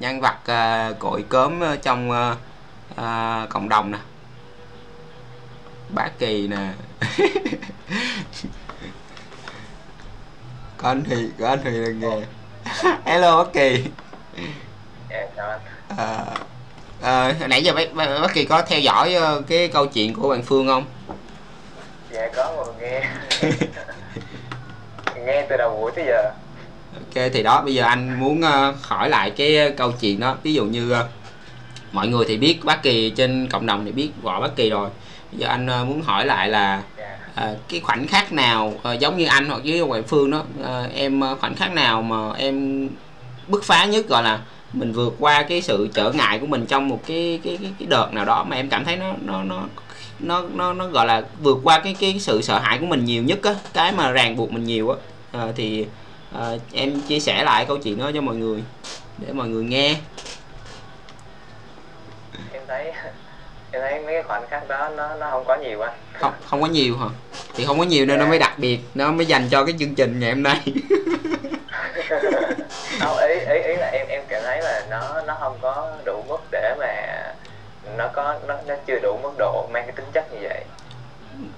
nhân vật uh, cội cớm trong uh, uh, cộng đồng nè. Bá kỳ nè. Có anh thì có anh thì là nghe. Hello bác kỳ. À, à, hồi nãy giờ bác, bác, bác kỳ có theo dõi uh, cái câu chuyện của bạn phương không? Dạ có một nghe. Nghe từ đầu buổi tới giờ ok thì đó bây giờ anh muốn ờ, hỏi lại cái ờ, câu chuyện đó. Ví dụ như ờ, mọi người thì biết bác kỳ trên cộng đồng thì biết gọi bác kỳ rồi. Bây giờ anh muốn hỏi lại là à, cái khoảnh khắc nào à, giống như anh hoặc với ngoại Phương đó à, em khoảnh khắc nào mà em bứt phá nhất gọi là mình vượt qua cái sự trở ngại của mình trong một cái cái cái, cái đợt nào đó mà em cảm thấy nó nó nó nó nó nó gọi là vượt qua cái cái sự sợ hãi của mình nhiều nhất á cái mà ràng buộc mình nhiều á. À, thì à, em chia sẻ lại câu chuyện đó cho mọi người để mọi người nghe. Em thấy em thấy mấy cái khoảnh khắc đó nó nó không có nhiều anh không không có nhiều hả? Thì không có nhiều nên nó mới đặc biệt nó mới dành cho cái chương trình ngày hôm nay. Không ý ý ý là em em cảm thấy là nó nó không có đủ mức để mà nó có nó nó chưa đủ mức độ mang cái tính chất như vậy.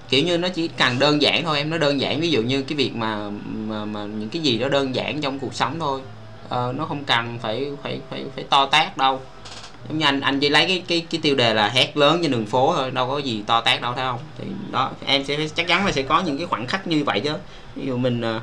Kiểu như nó chỉ cần đơn giản thôi em nó đơn giản ví dụ như cái việc mà mà, mà những cái gì đó đơn giản trong cuộc sống thôi. Ờ, nó không cần phải phải phải phải to tát đâu giống như anh anh chỉ lấy cái cái cái tiêu đề là hét lớn trên đường phố thôi đâu có gì to tát đâu thấy không? Thì đó em sẽ chắc chắn là sẽ có những cái khoảnh khắc như vậy chứ. Ví dụ mình ờ,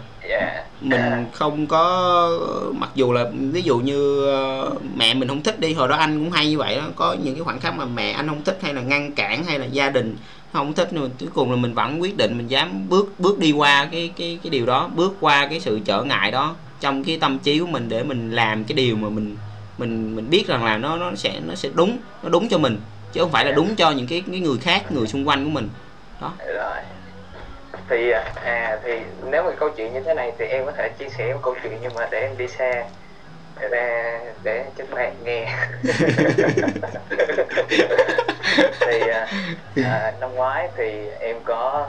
mình không có mặc dù là ví dụ như ờ, mẹ mình không thích đi hồi đó anh cũng hay như vậy đó có những cái khoảnh khắc mà mẹ anh không thích hay là ngăn cản hay là gia đình không thích nhưng cuối cùng là mình vẫn quyết định mình dám bước bước đi qua cái cái cái điều đó bước qua cái sự trở ngại đó trong cái tâm trí của mình để mình làm cái điều mà mình mình mình biết rằng là nó nó sẽ nó sẽ đúng nó đúng cho mình chứ không phải là đúng cho những cái cái người khác người xung quanh của mình. Rồi. Thì à thì nếu mà câu chuyện như thế này thì em có thể chia sẻ một câu chuyện nhưng mà để em đi xe để để, cho các bạn nghe. Thì à, à, năm ngoái thì em có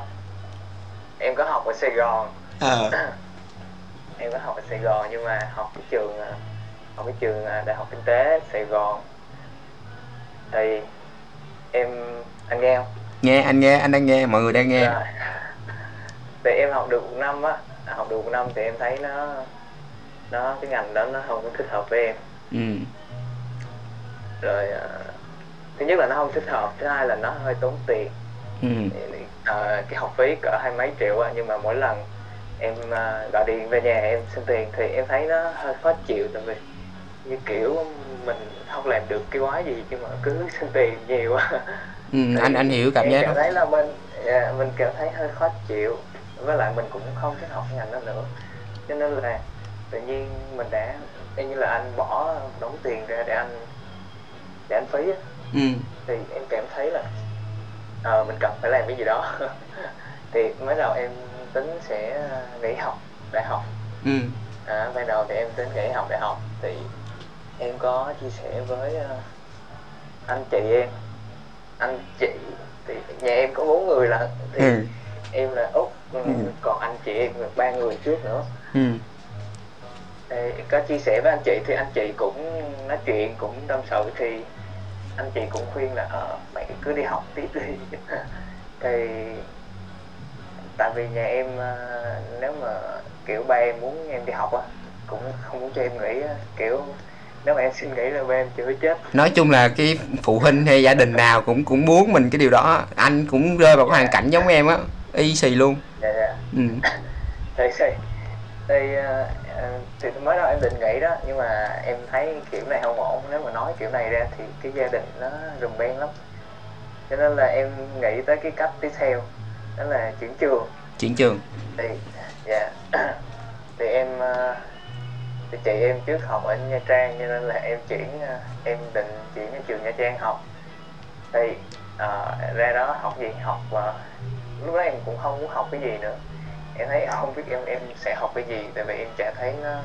em có học ở Sài Gòn. Ờ. Em có học ở Sài Gòn nhưng mà học cái trường à, học cái trường à, Đại học Kinh tế Sài Gòn. Thì em anh nghe không? nghe anh nghe anh đang nghe mọi người đang nghe. Rồi. thì em học được một năm á học được một năm thì em thấy nó nó cái ngành đó nó không có thích hợp với em. Ừ. Rồi à, thứ nhất là nó không thích hợp thứ hai là nó hơi tốn tiền. Ừ. À, cái học phí cỡ hai mấy triệu á nhưng mà mỗi lần em à, gọi điện về nhà em xin tiền thì em thấy nó hơi khó chịu tại vì như kiểu mình không làm được cái quái gì nhưng mà cứ xin tiền nhiều quá. Ừ anh anh hiểu cảm giác cảm thấy là mình dạ, mình cảm thấy hơi khó chịu. Với lại mình cũng không thích học ngành đó nữa. Cho nên là tự nhiên mình đã y như là anh bỏ đóng tiền ra để anh để anh phí á. Ừ. Thì em cảm thấy là ờ, mình cần phải làm cái gì đó. Thì mới đầu em tính sẽ nghỉ học đại học. Ừ. À, ban đầu thì em tính nghỉ học đại học. Thì em có chia sẻ với ờ, anh chị em. Anh chị thì nhà em có bốn người là thì ừ. em là út ừ, Ừ. còn anh chị em là ba người trước nữa. Ừ. Thì có chia sẻ với anh chị thì anh chị cũng nói chuyện cũng tâm sự thì anh chị cũng khuyên là ờ mày cứ đi học tiếp đi. Thì tại vì nhà em ờ, nếu mà kiểu ba em muốn em đi học á cũng không muốn cho em nghỉ kiểu nếu mà em xin nghỉ là ba em chửi chết. Nói chung là cái phụ huynh hay gia đình nào cũng cũng muốn mình cái điều đó. Anh cũng rơi vào cái hoàn cảnh giống em á y xì luôn. Dạ dạ. Ừ. Thì thì thì, ờ, ờ, thì mới đầu em định nghỉ đó nhưng mà em thấy kiểu này không ổn. Nếu mà nói kiểu này ra thì cái gia đình nó rùm beng lắm. Cho nên là em nghĩ tới cái cách tiếp theo đó là chuyển trường. Chuyển trường. Thì dạ. Thì em ờ, thì chị em trước học ở Nha Trang cho nên là em chuyển ờ, em định chuyển ở trường Nha Trang học. Thì ờ, ra đó học gì học ờ, lúc đó em cũng không muốn học cái gì nữa. Em thấy không biết em em sẽ học cái gì tại vì em chả thấy nó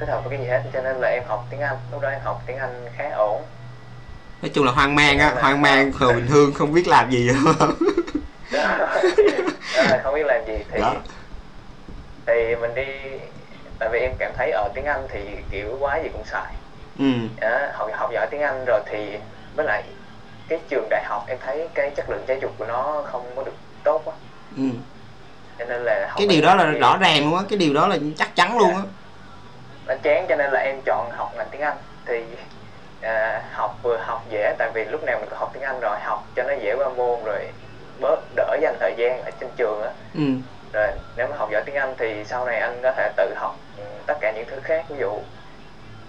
thích hợp với cái gì hết cho nên là em học tiếng Anh. Lúc đó em học tiếng Anh khá ổn. Nói chung là hoang mang á hoang mang hồi bình thường không biết làm gì. Đó là không biết làm gì thì Đó. thì mình đi tại vì em cảm thấy ở tiếng Anh thì kiểu quá gì cũng xài. Ừ. Đó, học học giỏi tiếng Anh rồi thì với lại cái trường đại học em thấy cái chất lượng giáo dục của nó không có được tốt á ừ. Cho nên là học cái điều đó là rõ ràng luôn á cái điều đó là chắc chắn luôn á. Nó chán cho nên là em chọn học ngành tiếng Anh. Thì à, học vừa học dễ tại vì lúc nào mình có học tiếng Anh rồi học cho nó dễ qua môn rồi bớt đỡ dành thời gian ở trên trường á. Ừ. Rồi nếu mà học giỏi tiếng Anh thì sau này anh có thể tự học tất cả những thứ khác. Ví dụ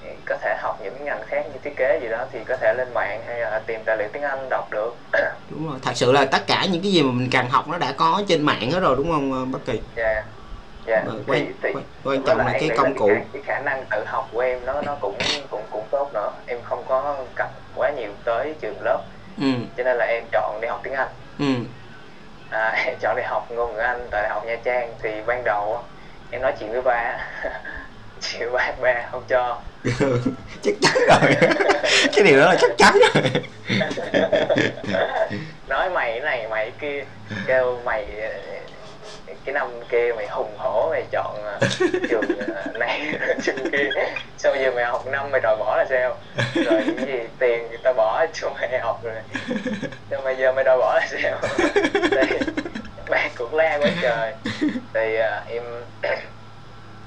ừ, có thể học những ngành khác như thiết kế gì đó thì có thể lên mạng hay là tìm tài liệu tiếng Anh đọc được. Đúng rồi thật sự là tất cả những cái gì mà mình cần học nó đã có trên mạng hết rồi đúng không ờ, bất kỳ? Dạ dạ. Mà quan, thì, thì quan, trọng là em cái công cụ. cái, khả- cái khả năng tự học của em nó nó cũng cũng cũng tốt nữa. Em không có cần quá nhiều tới trường lớp. Ừ. Cho nên là em chọn đi học tiếng Anh. Ừ. À, em chọn đi học ngôn ngữ Anh tại đại học Nha Trang. Thì ban đầu em nói chuyện với ba chuyện ba ba không cho. Chắc chắn rồi. Cái điều đó là chắc chắn rồi. Nói mày cái này mày kia kêu mày cái năm kia mày hùng hổ mày chọn ờ, trường ờ, này trường kia. Sao bây giờ mày học năm mày đòi bỏ là sao? Rồi cái gì tiền người ta bỏ cho mày học rồi. Sao bây giờ mày đòi bỏ là sao? Thì bạn cũng la quá trời. Thì ờ, em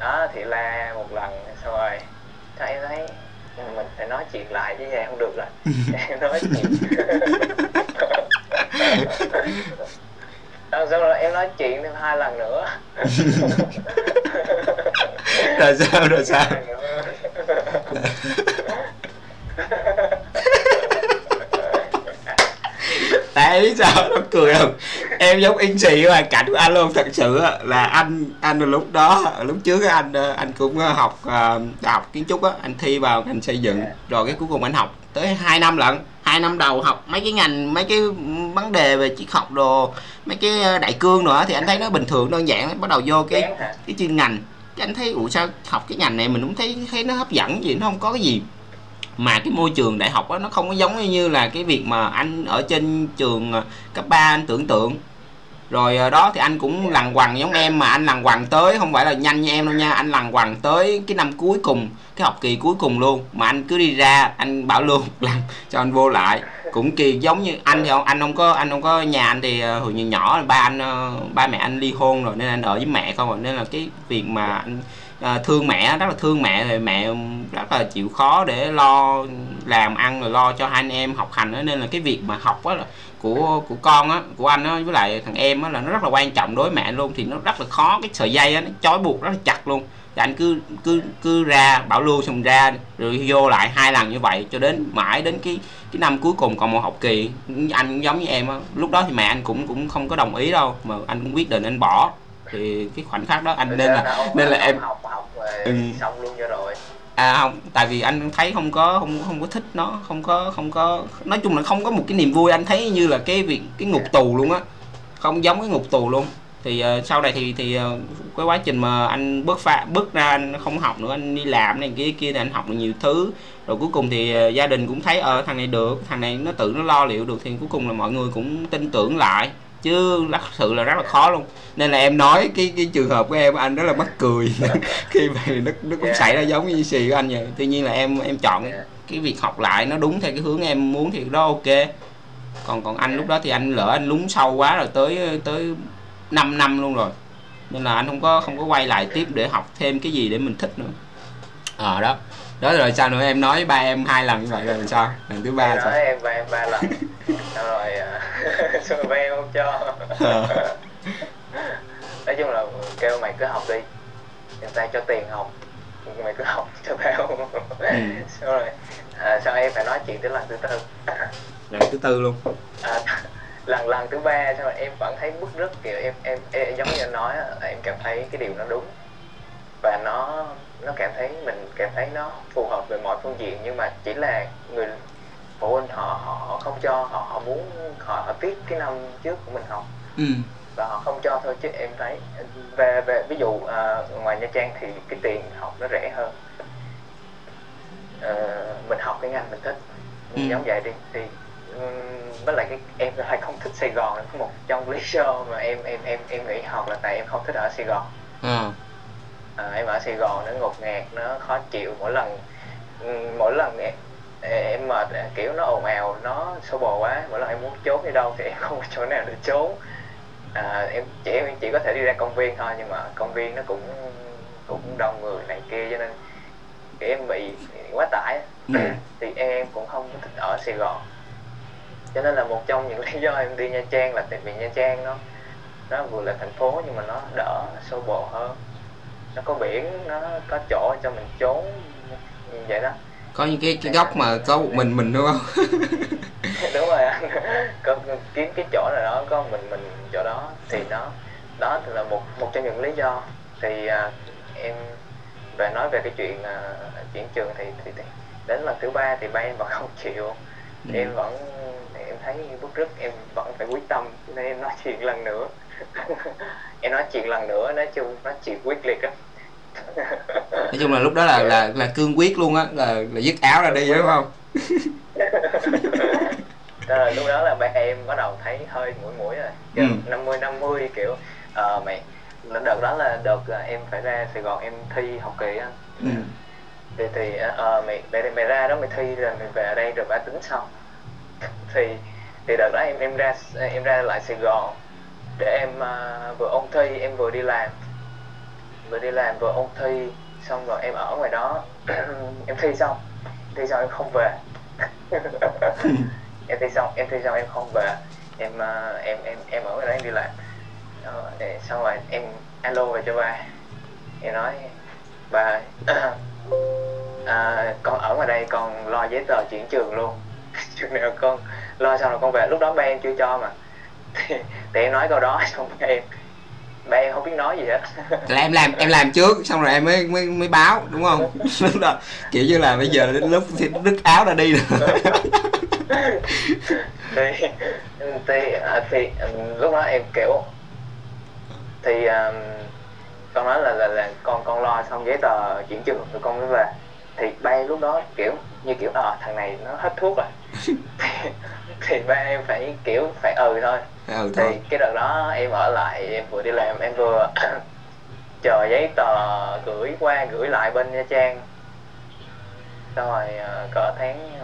đó thì la một lần xong rồi sao em thấy mình phải nói chuyện lại chứ vậy không được rồi. Em nói chuyện. Xong xong rồi em nói chuyện thêm hai lần nữa. Rồi sao rồi sao Hai lần nữa. Tại biết sao nó cười không? Em giống in xì cái hoàn cảnh của anh luôn thật sự là anh anh lúc đó lúc trước anh ờ, anh cũng ờ, học ờ, đại học kiến trúc á anh thi vào ngành xây dựng. Rồi cái cuối cùng anh học tới 2 năm lận. Hai năm đầu học mấy cái ngành mấy cái vấn đề về triết học đồ mấy cái đại cương nữa thì anh thấy nó bình thường đơn giản bắt đầu vô cái cái chuyên ngành. Cái anh thấy ủa sao học cái ngành này mình cũng thấy thấy nó hấp dẫn gì nó không có cái gì mà cái môi trường đại học đó, nó không có giống như là cái việc mà anh ở trên trường ờ, cấp 3 anh tưởng tượng. Rồi ờ, đó thì anh cũng lằn quằn giống em mà anh lằn quằn tới không phải là nhanh như em đâu nha anh lằn quằn tới cái năm cuối cùng cái học kỳ cuối cùng luôn. Mà anh cứ đi ra anh bảo luôn lần cho anh vô lại. Cũng kỳ giống như anh thì không anh không có anh không có nhà anh thì ờ, hồi nhỏ nhỏ ba anh ba mẹ anh ly hôn rồi nên anh ở với mẹ không rồi nên là cái việc mà anh à, thương mẹ rất là thương mẹ thì mẹ rất là chịu khó để lo làm ăn rồi lo cho hai anh em học hành đó nên là cái việc mà học á là của của con á của anh á với lại thằng em á là nó rất là quan trọng đối với mẹ luôn. Thì nó rất là khó cái sợi dây á nó trói buộc rất là chặt luôn. Thì anh cứ cứ cứ ra bảo lưu xong ra rồi vô lại hai lần như vậy cho đến mãi đến cái cái năm cuối cùng còn một học kỳ. Anh cũng giống như em á lúc đó thì mẹ anh cũng cũng không có đồng ý đâu mà anh cũng quyết định anh bỏ thì cái khoảnh khắc đó anh nên là nên là em học học rồi Ừ. xong luôn cho rồi. À không tại vì anh thấy không có không không có thích nó không có không có nói chung là không có một cái niềm vui anh thấy như là cái việc cái ngục tù luôn á không giống cái ngục tù luôn. Thì ờ, sau này thì thì ờ, cái quá trình mà anh bước pha bước ra anh không học nữa anh đi làm này kia kia thì anh học được nhiều thứ. Rồi cuối cùng thì ờ, gia đình cũng thấy ờ thằng này được thằng này nó tự nó lo liệu được thì cuối cùng là mọi người cũng tin tưởng lại chứ thật sự là rất là khó luôn. Nên là em nói cái cái trường hợp của em anh rất là mắc cười. Khi mà nó nó cũng xảy ra giống như xì của anh vậy. Tuy nhiên là em em chọn cái, Yeah. cái việc học lại nó đúng theo cái hướng em muốn thì đó ok. Còn còn anh lúc đó thì anh lỡ anh lún sâu quá rồi tới tới 5 năm luôn rồi. Nên là anh không có không có quay lại tiếp để học thêm cái gì để mình thích nữa. Ờ đó đó rồi sao nữa em nói với ba em hai lần như vậy rồi sao? Lần thứ ba sao? em ba em ba lần. Xong rồi à, xong rồi ba em không cho. Ờ. nói chung là kêu mày cứ học đi. Người ta cho tiền học. Mày cứ học cho tao Ừ. xong rồi à, sao em phải nói chuyện tới lần thứ tư? Lần thứ tư luôn. À, lần lần thứ ba xong rồi em vẫn thấy bức rứt kiểu em em, em giống như anh nói em cảm thấy cái điều nó đúng. Và nó nó cảm thấy mình cảm thấy nó phù hợp về mọi phương diện nhưng mà chỉ là người phụ huynh họ họ không cho họ họ muốn họ họ tiếc cái năm trước của mình học. Ừ. Và họ không cho thôi chứ em thấy về về ví dụ à, ngoài Nha Trang thì cái tiền học nó rẻ hơn. Ờ, mình học cái ngành mình thích. Ừ. giống vậy đi thì với lại cái em lại không thích Sài Gòn là một trong lý do mà em em em em nghỉ học là tại em không thích ở Sài Gòn. Ờ à, em ở Sài Gòn nó ngột ngạt nó khó chịu. Mỗi lần ừm, mỗi lần em em mệt kiểu nó ồn ào nó xô bồ quá. Mỗi lần em muốn trốn đi đâu thì em không có chỗ nào để trốn. À, em chỉ em chỉ có thể đi ra công viên thôi nhưng mà công viên nó cũng cũng đông người này kia cho nên em bị quá tải. Ừ. thì em cũng không có thích ở Sài Gòn. Cho nên là một trong những lý do em đi Nha Trang là tại vì Nha Trang nó nó vừa là thành phố nhưng mà nó đỡ xô bồ hơn nó có biển nó có chỗ cho mình trốn như vậy đó. Có những cái cái góc mà có một mình mình đúng không? Đúng rồi. Anh có kiếm cái chỗ nào đó có mình mình chỗ đó thì nó đó thì là một một trong những lý do. Thì à, em về nói về cái chuyện à, chuyển trường thì, thì thì đến lần thứ ba thì ba em vẫn không chịu. Ừ. em vẫn em thấy bức rứt em vẫn phải quyết tâm nên em nói chuyện lần nữa em nói chuyện lần nữa nói chung nói chuyện quyết liệt á. Nói chung là lúc đó là là là cương quyết luôn á là là dứt áo ra đi đúng không? Đó là lúc đó là ba em bắt đầu thấy hơi mũi mũi rồi. Ừ. năm mươi năm mươi kiểu ờ mày đợt đó là đợt à, em phải ra Sài Gòn em thi học kỳ á. Ừ. thì thì ờ mày mày mày ra đó mày thi rồi mày về đây rồi ba tính sau. Thì thì đợt đó em em ra em ra lại Sài Gòn để em à, uh, vừa ôn thi em vừa đi làm. Vừa đi làm vừa ôn thi xong rồi em ở ngoài đó. Em thi xong thi xong em không về. Em thi xong em thi xong em không về. Em uh, em em em ở ngoài đó em đi làm. Đó, để xong rồi em alo về cho ba. Em nói ba ơi, à, con ở ngoài đây con lo giấy tờ chuyển trường luôn. Chừng nào con lo xong rồi con về lúc đó ba em chưa cho mà thì, em nói câu đó xong ba em ba em không biết nói gì hết. Là em làm em làm trước xong rồi em mới mới mới báo đúng không? Lúc đó kiểu như là bây giờ đến lúc thì đứt áo ra đi rồi. Thì thì à, thì lúc đó em kiểu thì um, con nói là, là là con con lo xong giấy tờ chuyển trường rồi con mới về. Thì ba em lúc đó kiểu như kiểu ờ thằng này nó hết thuốc rồi thì, ba em phải kiểu phải ừ thôi. Ừ thì thôi. cái đợt đó em ở lại em vừa đi làm em vừa chờ giấy tờ gửi qua gửi lại bên Nha Trang. Xong rồi ờ, cỡ tháng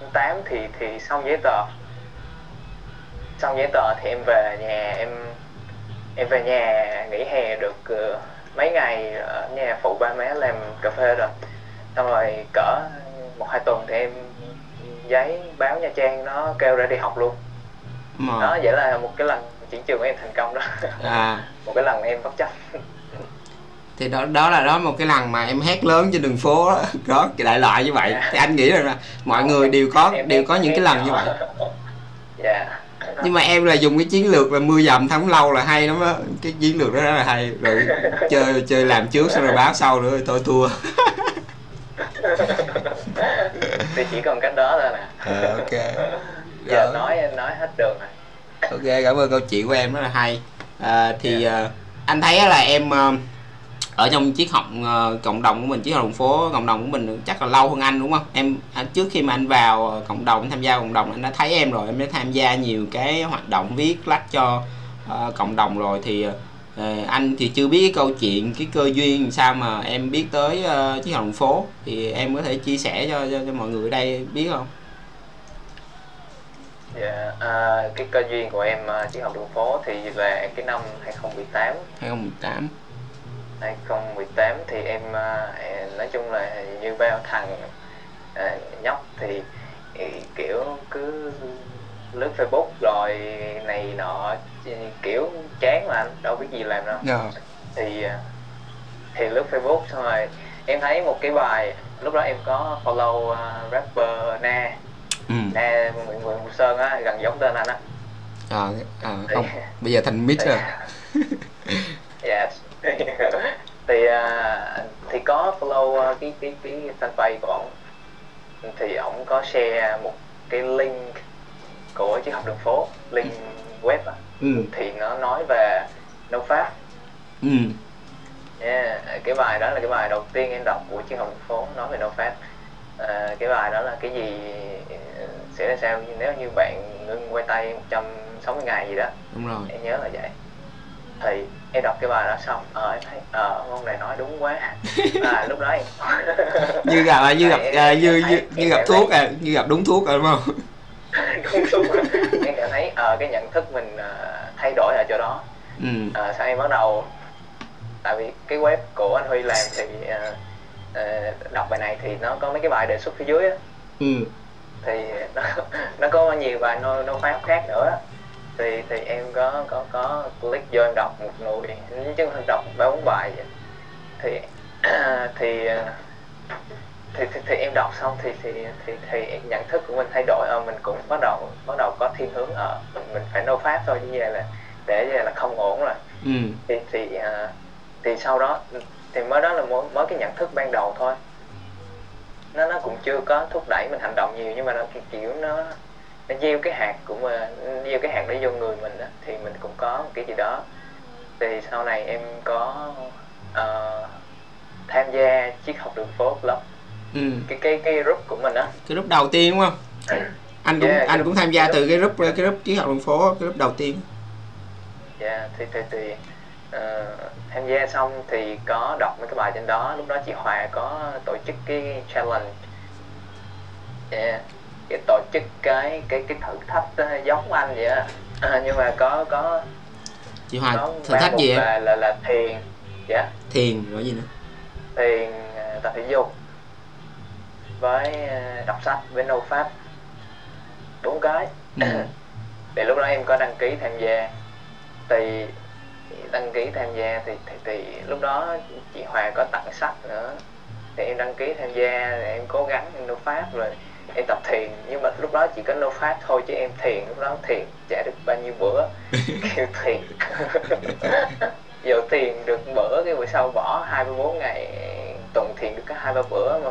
tháng 8 thì thì xong giấy tờ. Xong giấy tờ thì em về nhà em em về nhà nghỉ hè được ờ, mấy ngày ở nhà phụ ba má làm cà phê rồi. Xong rồi cỡ một hai tuần thì em giấy báo Nha Trang nó kêu ra đi học luôn. Mà đó vậy là một cái lần chuyển trường của em thành công đó. À. Một cái lần em bất chấp. Thì đó đó là đó một cái lần mà em hét lớn trên đường phố đó, đó đại loại như vậy. Thì anh nghĩ rằng là mọi người đều có Em- đều có những cái lần như nhỏ. vậy. Dạ. Nhưng mà em là dùng cái chiến lược là mưa dầm thấm lâu là hay lắm á. Cái chiến lược đó rất là hay. Rồi chơi chơi làm trước xong rồi báo sau nữa thôi thua thì chỉ còn cách đó thôi nè. Ờ, ok. Giờ Rồi. nói em nói hết đường rồi. Ok cảm ơn câu chuyện của em rất là hay. À, thì à, anh thấy là em à, ở trong chiếc học à, cộng đồng của mình chiếc học đường phố cộng đồng của mình chắc là lâu hơn anh đúng không? Em à, trước khi mà anh vào à, cộng đồng tham gia cộng đồng anh đã thấy em rồi em đã tham gia nhiều cái hoạt động viết lách cho à, cộng đồng rồi thì à, anh thì chưa biết cái câu chuyện cái cơ duyên sao mà em biết tới à, chiếc đường phố. Thì em có thể chia sẻ cho, cho, cho mọi người ở đây biết không? Dạ à, cái cơ duyên của em à, chỉ học đường phố thì là cái năm 2018 2018 2018 thì em à, nói chung là như bao thằng à, nhóc thì kiểu cứ lướt Facebook rồi này nọ kiểu chán mà anh đâu biết gì làm đâu. Ờ. thì à, thì lướt Facebook xong rồi em thấy một cái bài lúc đó em có follow uh, rapper Na. Ừ. Na Nguyễn Nguyễn Sơn á gần giống tên anh á. Ờ, ờ, thì, không bây giờ thành mít rồi. Dạ. Thì à, thì có follow à, cái cái cái fanpage của ổng. Thì ổng có share một cái link của chiếc học đường phố link web á ừ. thì nó nói về no pháp. Ừ. Yeah, cái bài đó là cái bài đầu tiên em đọc của chiếc học đường phố nói về no pháp. À, cái bài đó là cái gì ờ, sẽ ra sao nếu như bạn ngưng quay tay 160 ngày gì đó. Đúng rồi. Em nhớ là vậy. Thì em đọc cái bài đó xong ờ em thấy ờ ông này nói đúng quá. À lúc đó em như gặp à, như gặp à, như như gặp thuốc à như gặp đúng thuốc rồi đúng không đúng đúng em cảm thấy ờ cái nhận thức mình ờ, thay đổi ở chỗ đó. Ừ. Ờ, sau em bắt đầu tại vì cái web của anh Huy làm thì ờ, ờ, đọc bài này thì nó có mấy cái bài đề xuất phía dưới á. Ừ. Thì nó, nó có nhiều bài no, no pháp khác nữa. Thì thì em có có có click vô em đọc một nùi chứ không đọc ba bốn bài vậy. thì thì ờ, thì, thì, thì em đọc xong thì thì thì thì nhận thức của mình thay đổi. Ờ mình cũng bắt đầu bắt đầu có thiên hướng ở mình, mình phải nô pháp thôi như vậy là để như vậy là không ổn rồi. Ừ. Thì thì à, thì sau đó thì mới đó là mới, mới cái nhận thức ban đầu thôi. Nó nó cũng chưa có thúc đẩy mình hành động nhiều nhưng mà nó kiểu, nó nó gieo cái hạt của mình gieo cái hạt đấy vô người mình á thì mình cũng có một cái gì đó. Thì sau này em có ờ, tham gia chiếc học đường phố club ừ. Cái cái cái group của mình á. Cái lúc đầu tiên đúng không? Anh cũng Yeah, anh cũng tham gia cái từ cái group cái group chiến học đường phố cái group đầu tiên. Dạ, thì thì thì ờ, tham gia xong thì có đọc mấy cái bài trên đó. Lúc đó chị Hòa có tổ chức cái challenge. Dạ, cái tổ chức cái cái cái thử thách ờ, giống anh vậy á. À, nhưng mà có có chị Hòa thử thách gì là là là thiền. Dạ thiền rồi gì nữa? Thiền ờ, tập thể dục với ờ, đọc sách với nâu pháp. Bốn cái. Ừ. thì lúc đó em có đăng ký tham gia. Thì đăng ký tham gia thì, thì, thì lúc đó chị Hòa có tặng sách nữa. Thì em đăng ký tham gia thì em cố gắng em nô pháp rồi em tập thiền. Nhưng mà lúc đó chỉ có nô pháp thôi chứ em thiền lúc đó thiền chả được bao nhiêu bữa. Kêu thiền. Giờ thiền được bữa cái buổi sau bỏ hai mươi bốn ngày tuần thiền được có hai ba bữa mà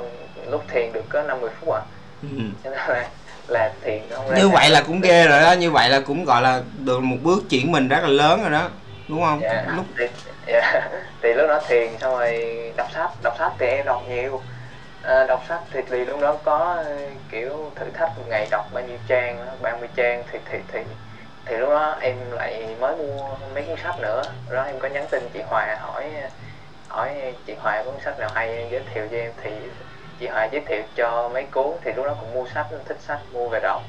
lúc thiền được có năm mười phút à. Ừ. cho nên là là thiền không ra như vậy là cũng ghê rồi đó như vậy là cũng gọi là được một bước chuyển mình rất là lớn rồi đó đúng không? Dạ, lúc thì, dạ. thì lúc đó thiền xong rồi đọc sách đọc sách thì em đọc nhiều. À, đọc sách thì, thì lúc đó có kiểu thử thách một ngày đọc bao nhiêu trang đó, 30 trang thì thì thì thì lúc đó em lại mới mua mấy cuốn sách nữa. Đó em có nhắn tin chị Hòa hỏi hỏi chị Hòa cuốn sách nào hay giới thiệu cho em thì chị Hòa giới thiệu cho mấy cuốn thì lúc đó cũng mua sách thích sách mua về đọc.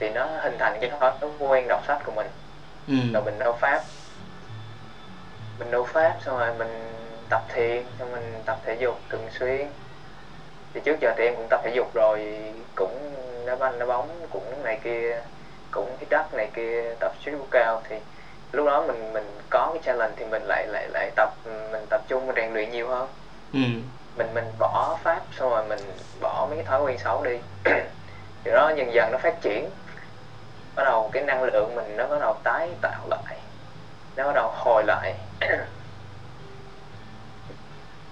Thì nó hình thành cái thói quen đọc sách của mình. Ừ. rồi mình nấu pháp. Mình nấu pháp xong rồi mình tập thiền xong mình tập thể dục thường xuyên. Thì trước giờ thì em cũng tập thể dục rồi cũng đá banh đá bóng cũng này kia cũng hít đất này kia tập street cao thì lúc đó mình mình có cái challenge thì mình lại lại lại tập mình tập trung mình rèn luyện nhiều hơn ừ. mình mình bỏ pháp xong rồi mình bỏ mấy cái thói quen xấu đi. Thì đó dần dần nó phát triển. Bắt đầu cái năng lượng mình nó bắt đầu tái tạo lại. Nó bắt đầu hồi lại.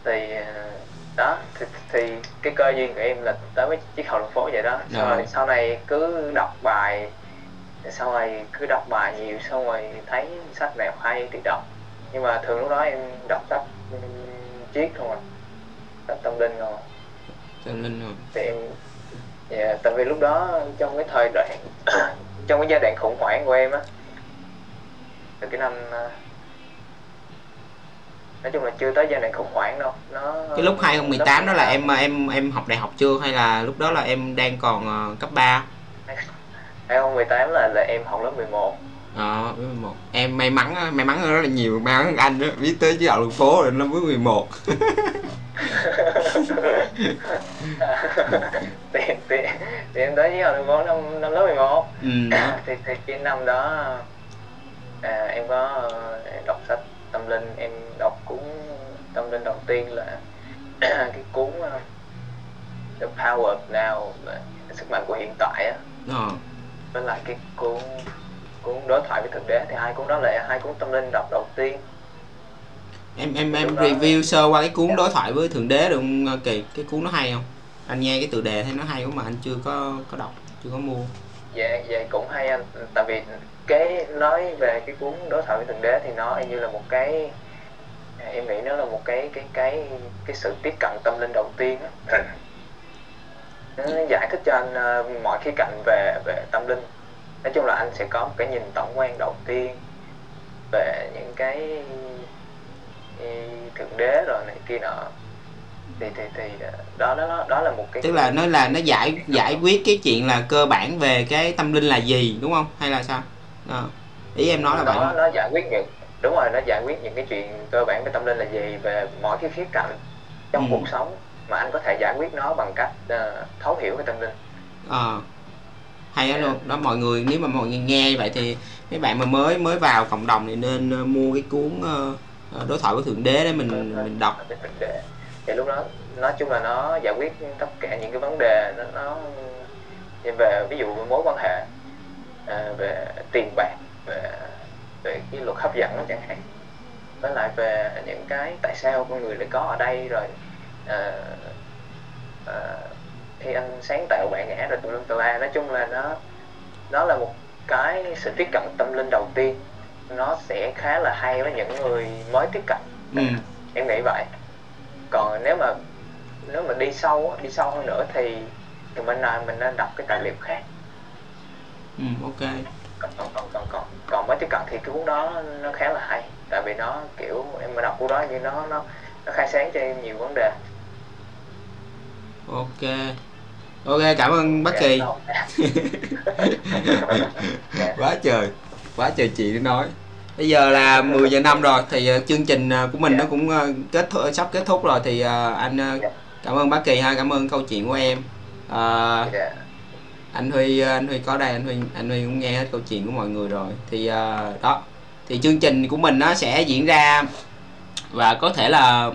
Thì ờ, đó thì, thì cái cơ duyên của em là tới với chiếc hậu đường phố vậy đó. Sau, Rồi. này, sau này cứ đọc bài sau này cứ đọc bài nhiều xong rồi thấy sách nào hay thì đọc. Nhưng mà thường lúc đó em đọc sách triết không à tâm linh không? Cho nên rồi. thì em dạ, tại vì lúc đó trong cái thời đoạn trong cái giai đoạn khủng hoảng của em á từ cái năm à, nói chung là chưa tới giai đoạn khủng hoảng đâu nó cái lúc 2018 đó là em em em học đại học chưa? Hay là lúc đó là em đang còn ờ, cấp 3 2018 là là em học lớp 11 Ờ, lớp 11 Em may mắn may mắn rất là nhiều, may mắn anh đó, biết tới chứ học đường phố rồi năm lớp 11 thì, thì, thì em tới với học đường phố năm, năm lớp 11 Ừ, đó. thì, thì cái năm đó à, em có ờ, đọc sách tâm linh. Em đọc cuốn tâm linh đầu tiên là cái cuốn ờ, The Power of Now sức mạnh của hiện tại á. Ờ. với lại cái cuốn cuốn đối thoại với thượng đế thì hai cuốn đó là hai cuốn tâm linh đọc đầu tiên. Em em em review sơ qua cái cuốn đối thoại với Thượng Đế được không? Ờ, Kỳ? Cái cuốn nó hay không? Anh nghe cái tựa đề thấy nó hay quá mà anh chưa có có đọc, chưa có mua. Dạ dạ cũng hay anh. Tại vì cái nói về cái cuốn đối thoại với thượng đế thì nó như là một cái em nghĩ nó là một cái cái cái cái sự tiếp cận tâm linh đầu tiên á. Nó giải thích cho anh ờ, mọi khía cạnh về về tâm linh nói chung là anh sẽ có một cái nhìn tổng quan đầu tiên về những cái thượng đế rồi này kia nọ. Thì thì thì ờ, đó đó đó là một cái tức là nó là nó giải giải quyết cái chuyện là cơ bản về cái tâm linh là gì đúng không? Hay là sao? À, ý em nói là đó, vậy. nó giải quyết những đúng rồi nó giải quyết những cái chuyện cơ bản về tâm linh là gì về mọi cái khía cạnh trong ừ. cuộc sống mà anh có thể giải quyết nó bằng cách uh, thấu hiểu cái tâm linh. À, hay đó luôn. Đó mọi người nếu mà mọi người nghe vậy thì mấy bạn mà mới mới vào cộng đồng thì nên ờ, mua cái cuốn ờ, ờ, đối thoại với thượng đế để mình mình đọc. Thì lúc đó nói chung là nó giải quyết tất cả những cái vấn đề nó, nó về ví dụ mối quan hệ à, về tiền bạc về về cái luật hấp dẫn chẳng hạn. Với lại về những cái tại sao con người lại có ở đây rồi à, à, khi anh sáng tạo bạn ngã rồi tùm lum tùm la. Nói chung là nó nó là một cái sự tiếp cận tâm linh đầu tiên. Nó sẽ khá là hay với những người mới tiếp cận. Ừ. em nghĩ vậy. Còn nếu mà nếu mà đi sâu đi sâu hơn nữa thì thì mình là mình nên đọc cái tài liệu khác. Ừ ok. Còn còn còn còn còn, còn mới tiếp cận thì cái cuốn đó nó khá là hay. Tại vì nó kiểu em mà đọc cuốn đó như nó nó nó khai sáng cho em nhiều vấn đề. Ok ok cảm ơn bác kỳ quá trời quá trời chị để nói. Bây giờ là 10 giờ năm rồi thì uh, chương trình uh, của mình nó cũng uh, kết thúc, sắp kết thúc rồi thì anh cảm ơn bác kỳ ha cảm ơn câu chuyện của em. Yeah. anh huy anh huy có đây anh huy anh huy cũng nghe hết câu chuyện của mọi người rồi. Thì uh, đó thì chương trình của mình nó sẽ diễn ra và có thể là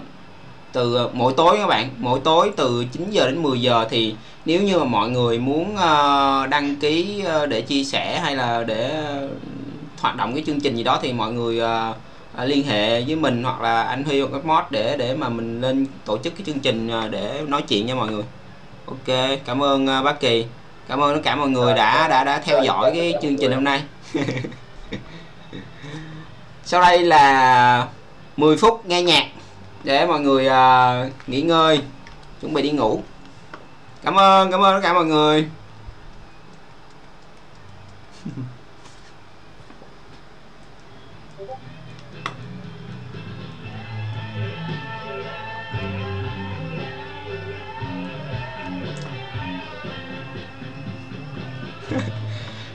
từ mỗi tối các bạn mỗi tối từ 9 giờ đến 10 giờ thì nếu như mà mọi người muốn uh, đăng ký uh, để chia sẻ hay là để hoạt động cái chương trình gì đó thì mọi người uh, liên hệ với mình hoặc là anh Huy hoặc các mod để để mà mình lên tổ chức cái chương trình để nói chuyện nha mọi người. Ok cảm ơn bác Kỳ. Cảm ơn tất cả mọi người đã đã đã theo dõi cái chương trình hôm nay. Sau đây là 10 phút nghe nhạc để mọi người nghỉ ngơi chuẩn bị đi ngủ cảm ơn cảm ơn tất cả mọi người.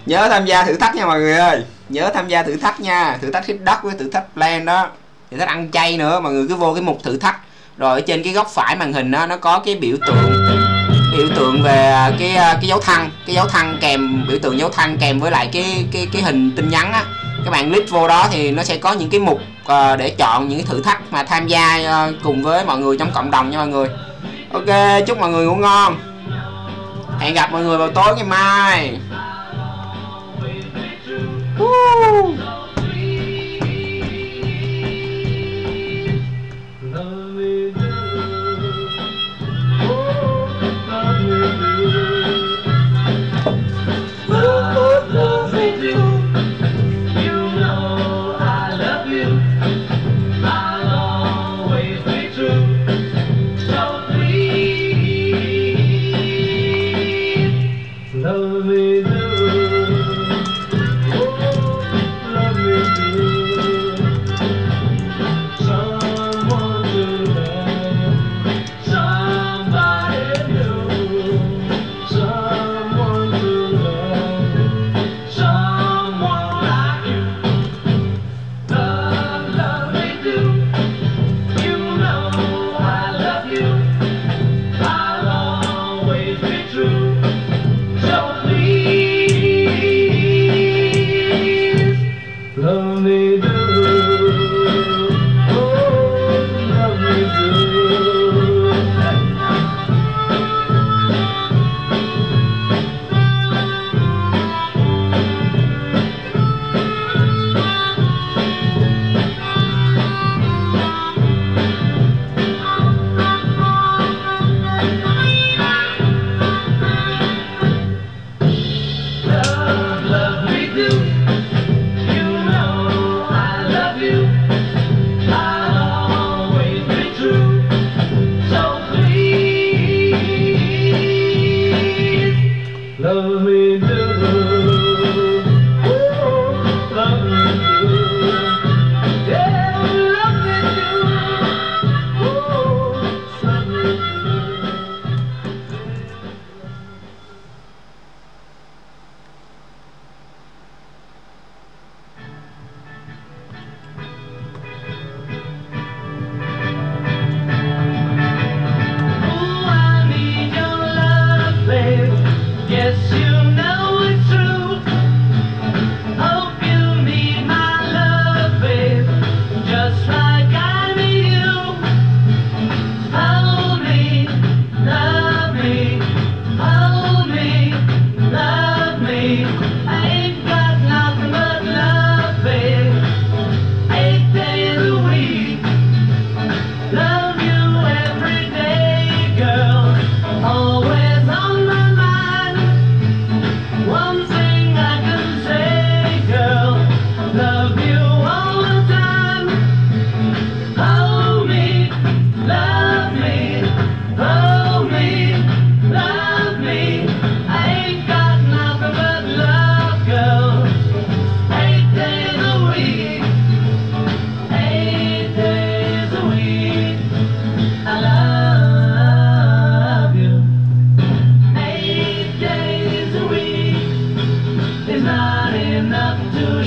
Nhớ tham gia thử thách nha mọi người ơi. Nhớ tham gia thử thách nha. Thử thách hit đất với thử thách plan đó. Thử thách ăn chay nữa. Mọi người cứ vô cái mục thử thách. Rồi ở trên cái góc phải màn hình đó, nó có cái biểu tượng biểu tượng về à, cái à, cái dấu thăng cái dấu thăng kèm biểu tượng dấu thăng kèm với lại cái cái cái hình tin nhắn á. Các bạn click vô đó thì nó sẽ có những cái mục uh, để chọn những cái thử thách mà tham gia uh, cùng với mọi người trong cộng đồng nha mọi người. Ok chúc mọi người ngủ ngon. Hẹn gặp mọi người vào tối ngày mai. Woo!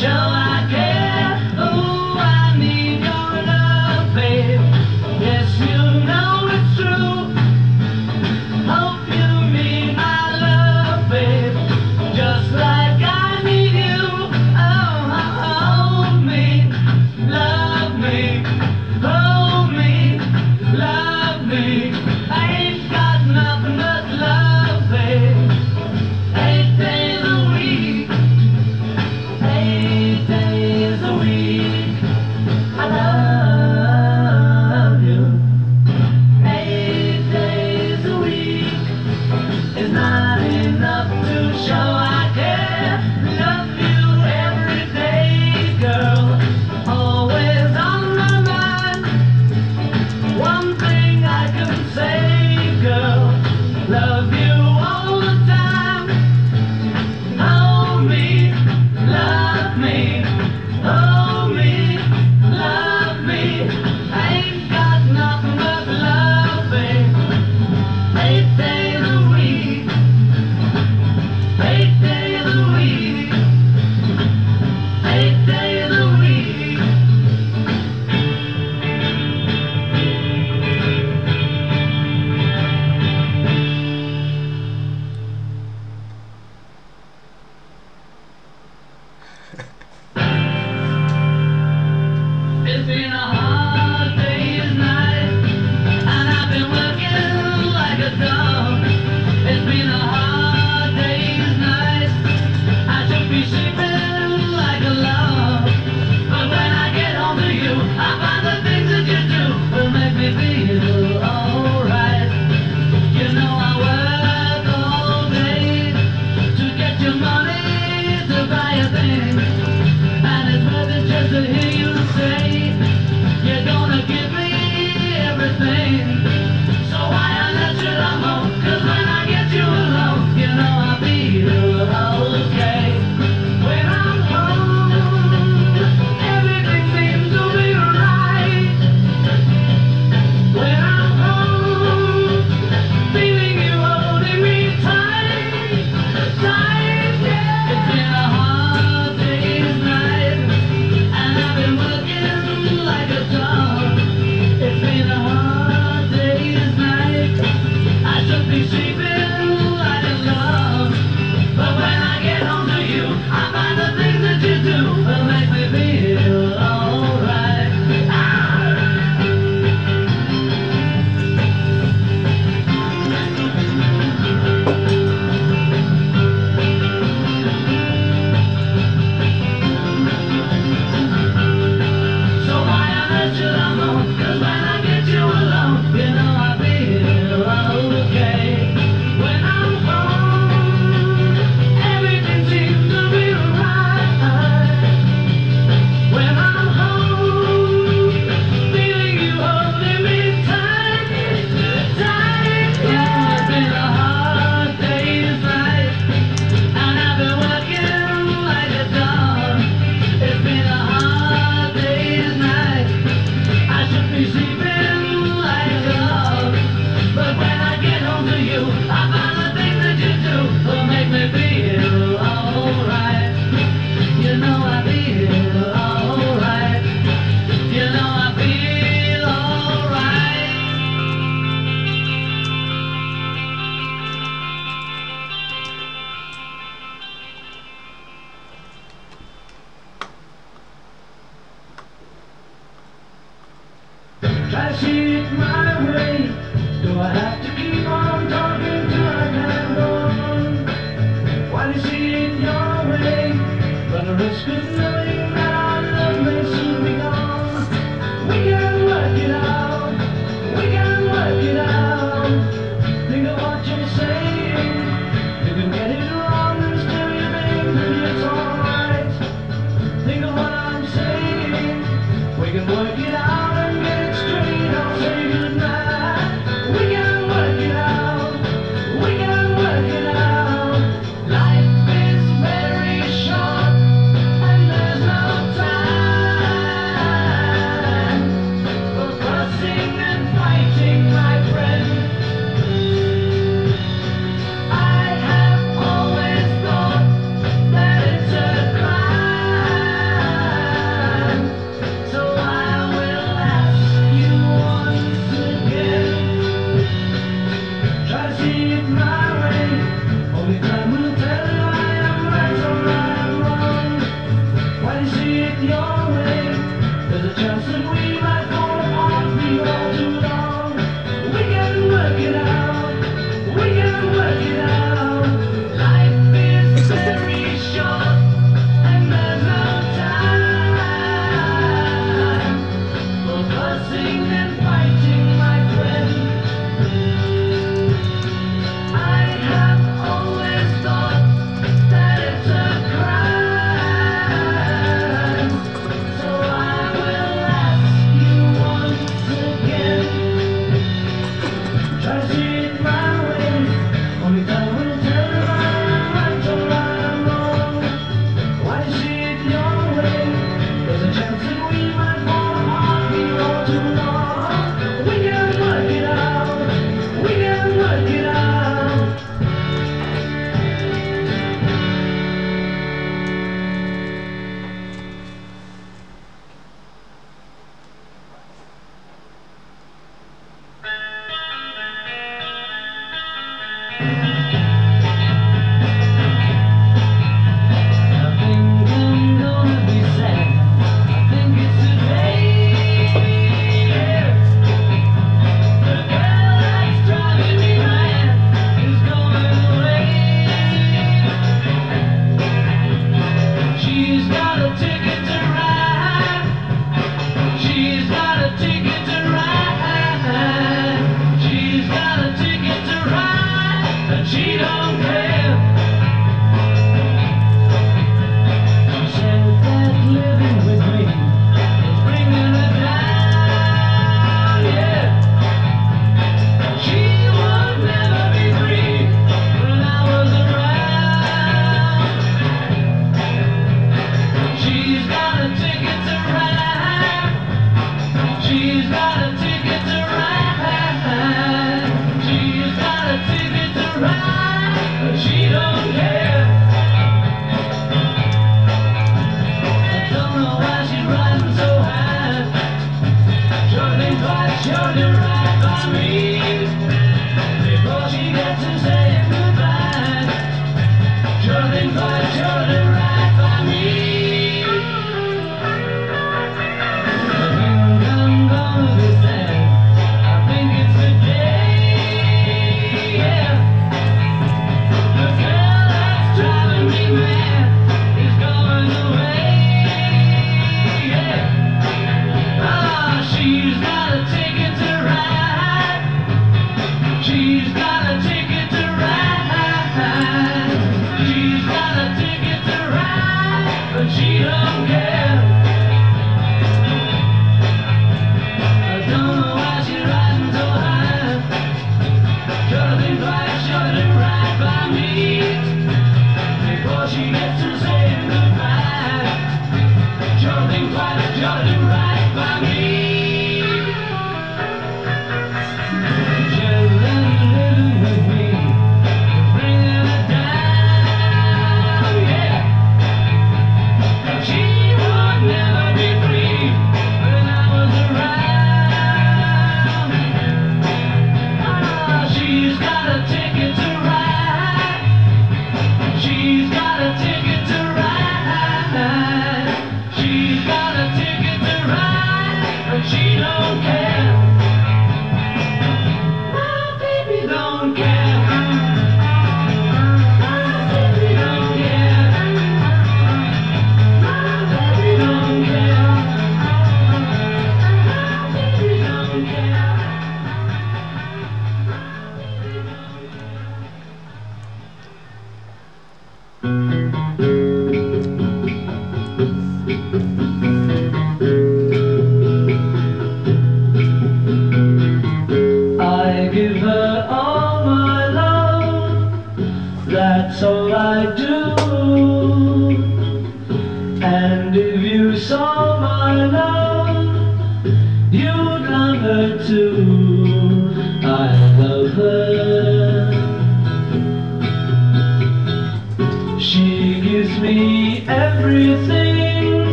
show.